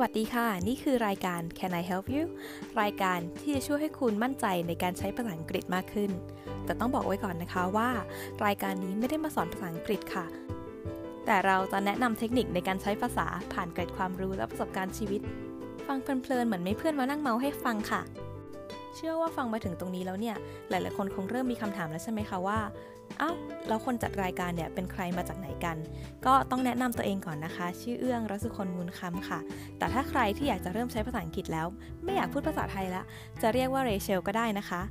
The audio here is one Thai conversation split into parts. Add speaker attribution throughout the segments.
Speaker 1: วัสดีค่ะ นี่คือรายการ Can I Help You รายการที่จะช่วยให้คุณมั่นใจในการใช้ภาษาอังกฤษมากขึ้น แต่ต้องบอกไว้ก่อนนะคะว่า รายการนี้ไม่ได้มาสอนภาษาอังกฤษค่ะ แต่เราจะแนะนำเทคนิคในการใช้ภาษาผ่านเกร็ดความรู้และประสบการณ์ชีวิต ฟังเพลินๆเหมือนไม่เพื่อนมานั่งเมาให้ฟังค่ะ เชื่อว่าฟังมาถึงตรงนี้แล้วเนี่ย หลาย ๆ คนคงเริ่มมีคำถามแล้วใช่ไหมคะว่า เอ้า แล้วคนจัดรายการเนี่ยเป็นใครมาจากไหนกัน ก็ต้องแนะนำตัวเองก่อนนะคะ ชื่อเอื้องรัศคนมูลคำค่ะ แต่ถ้าใครที่อยากจะเริ่มใช้ภาษาอังกฤษแล้ว ไม่อยากพูดภาษาไทยละ จะเรียกว่าเรเชลก็ได้นะคะ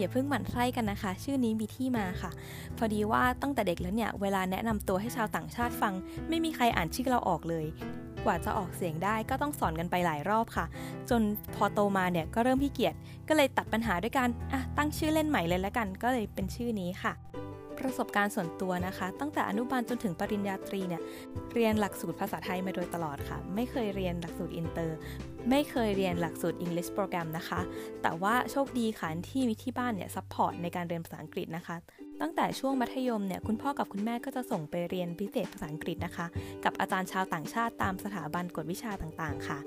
Speaker 1: อย่าเพิ่งหมั่นไส้กันนะคะ ชื่อนี้มีที่มาค่ะ พอดีว่าตั้งแต่เด็กแล้วเนี่ย เวลาแนะนำตัวให้ชาวต่างชาติฟัง ไม่มีใครอ่านชื่อเราออกเลย กว่าจะออกเสียงได้ก็ต้องสอนกันไปหลายรอบค่ะ จนพอโตมาเนี่ยก็เริ่มขี้เกียจก็เลยตัดปัญหาด้วยการอะตั้งชื่อเล่นใหม่เลยแล้วกัน ก็เลยเป็นชื่อนี้ค่ะประสบการณ์ส่วนตัวนะคะ ตั้งแต่อนุบาลจนถึงปริญญาตรีเนี่ยเรียนหลักสูตรภาษาไทยมาโดยตลอดค่ะ ไม่เคยเรียนหลักสูตรอินเตอร์ ไม่เคยเรียนหลักสูตร English Program นะคะ แต่ว่าโชคดีค่ะที่มีที่บ้านเนี่ย support ในการเรียนภาษาอังกฤษนะคะ ตั้งแต่ช่วงมัธยมเนี่ยคุณพ่อกับคุณแม่ก็จะส่งไปเรียนพิเศษภาษาอังกฤษนะคะ กับอาจารย์ชาวต่างชาติตามสถาบันกวดวิชาต่างๆ ค่ะ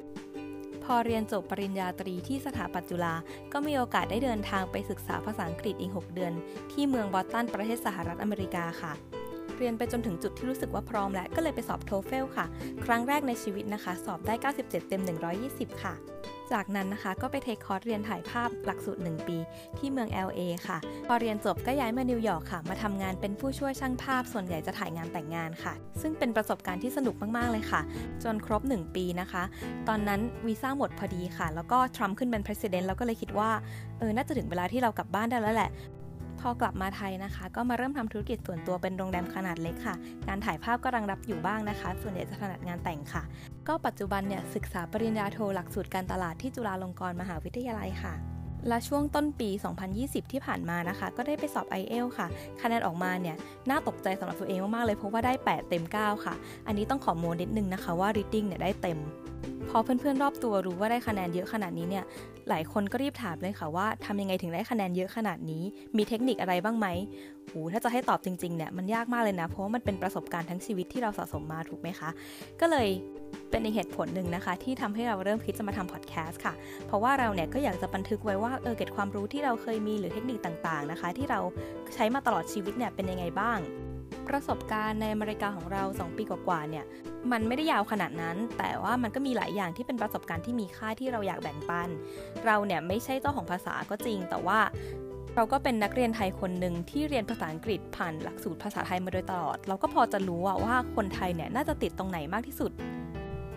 Speaker 1: พอเรียนจบปริญญาตรีที่สถาปัตจุฬาก็มีโอกาสได้เดินทางไปศึกษาภาษาอังกฤษอีก 6 เดือน ที่เมืองบอสตันประเทศสหรัฐอเมริกาค่ะ เรียนไปจนถึงจุดที่รู้สึกว่าพร้อมแล้ว ก็เลยไปสอบ TOEFL ค่ะ ครั้งแรกในชีวิตนะคะ สอบได้ 97 เต็ม 120 ค่ะจากนั้นนะคะก็ไป take คอร์สเรียนถ่ายภาพหลักสูตร 1 ปี ที่เมือง LA ค่ะ พอเรียนจบก็ย้ายมานิวยอร์กค่ะ มาทำงานเป็นผู้ช่วยช่างภาพส่วนใหญ่จะถ่ายงานแต่งงานค่ะ ซึ่งเป็นประสบการณ์ที่สนุกมาก ๆ เลยค่ะ จนครบ 1 ปีนะคะ ตอนนั้นวีซ่าหมดพอดีค่ะ แล้วก็ทรัมป์ขึ้นเป็น president แล้วก็เลยคิดว่า เออ น่าจะถึงเวลาที่เรากลับบ้านได้แล้วแหละ พอกลับมาไทยนะคะ ก็มาเริ่มทำธุรกิจส่วนตัวเป็นโรงแรมขนาดเล็กค่ะ งานถ่ายภาพก็รังรับอยู่บ้างนะคะ ส่วนใหญ่จะถนัดงานแต่งค่ะ ก็ปัจจุบันเนี่ยศึกษาปริญญาโทหลักสูตรการตลาดที่จุฬาลงกรณ์มหาวิทยาลัยค่ะและช่วงต้นปี 2020 ที่ผ่านมานะคะ ก็ได้ไปสอบ i อ l ค่ะ คะแนนออกมาเนี่ย น่าตกใจสำหรับตัวเองมากๆเลย เพราะว่าได้ 8 เต็ม 9 ค่ะ อันนี้ต้องขอโมนิดนึงนะคะว่า reading เนี่ยได้เต็ม พอเพื่อนๆรอบตัวรู้ว่าได้คะแนนเยอะขนาดนี้เนี่ย หลายคนก็รีบถามเลยค่ะว่าทำยังไงถึงได้คะแนนเยอะขนาดนี้ มีเทคนิคอะไรบ้างไหมโหถ้าจะให้ตอบจริงๆเนี่ยมันยากมากเลยนะ เพราะว่ามันเป็นประสบการณ์ทั้งชีวิตที่เราสะสมมาถูกไหมคะ ก็เลยเป็นอีกเหตุผลหนึ่งนะคะ ที่ทำให้เราเริ่มคิดจะมาทำพอดแคสต์ค่ะ เพราะว่าเราเนี่ยก็อยากจะบันทึกไว้ว่าเออเก็บความรู้ที่เราเคยมีหรือเทคนิคต่างๆนะคะ ที่เราใช้มาตลอดชีวิตเนี่ยเป็นยังไงบ้าง ประสบการณ์ในอเมริกาของเรา 2 ปีกว่าๆเนี่ย มันไม่ได้ยาวขนาดนั้น แต่ว่ามันก็มีหลายอย่างที่เป็นประสบการณ์ที่มีค่าที่เราอยากแบ่งปัน เราเนี่ยไม่ใช่เจ้าของภาษาก็จริง แต่ว่าเราก็เป็นนักเรียนไทยคนหนึ่งที่เรียนภาษาอังกฤษผ่านหลักสูตรภาษาไทยมาโดยตลอด เราก็พอจะรู้ว่าคนไทยเนี่ยน่าจะติดตรงไหนมากที่สุด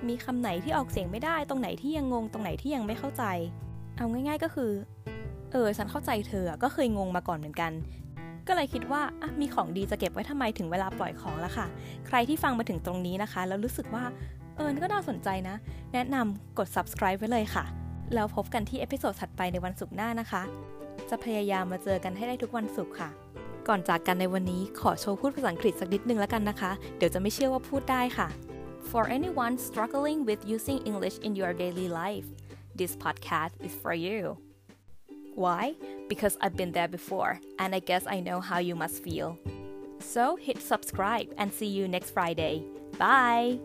Speaker 1: มีคำไหนที่ออกเสียงไม่ได้ ตรงไหนที่ยังงง ตรงไหนที่ยังไม่เข้าใจ เอาง่าย ๆก็คือ เออฉันเข้าใจเธอก็เคยงงมาก่อนเหมือนกัน ก็เลยคิดว่าอะมีของดีจะเก็บไว้ทำไมถึงเวลาปล่อยของแล้วค่ะ ใครที่ฟังมาถึงตรงนี้นะคะ แล้วรู้สึกว่าเออก็น่าสนใจนะ แนะนำกด subscribe ไว้เลยค่ะ แล้วพบกันที่ episode ถัดไปในวันศุกร์หน้านะคะ จะพยายามมาเจอกันให้ได้ทุกวันศุกร์ค่ะ ก่อนจากกันในวันนี้ขอโชว์พูดภาษาอังกฤษสักนิดนึงแล้วกันนะคะ เดี๋ยวจะไม่เชื่อว่าพูดได้ค่ะ For anyone struggling with using English in your daily life, this podcast is for you. Why? Because I've been there before, and I guess I know how you must feel. So hit subscribe and see you next Friday. Bye!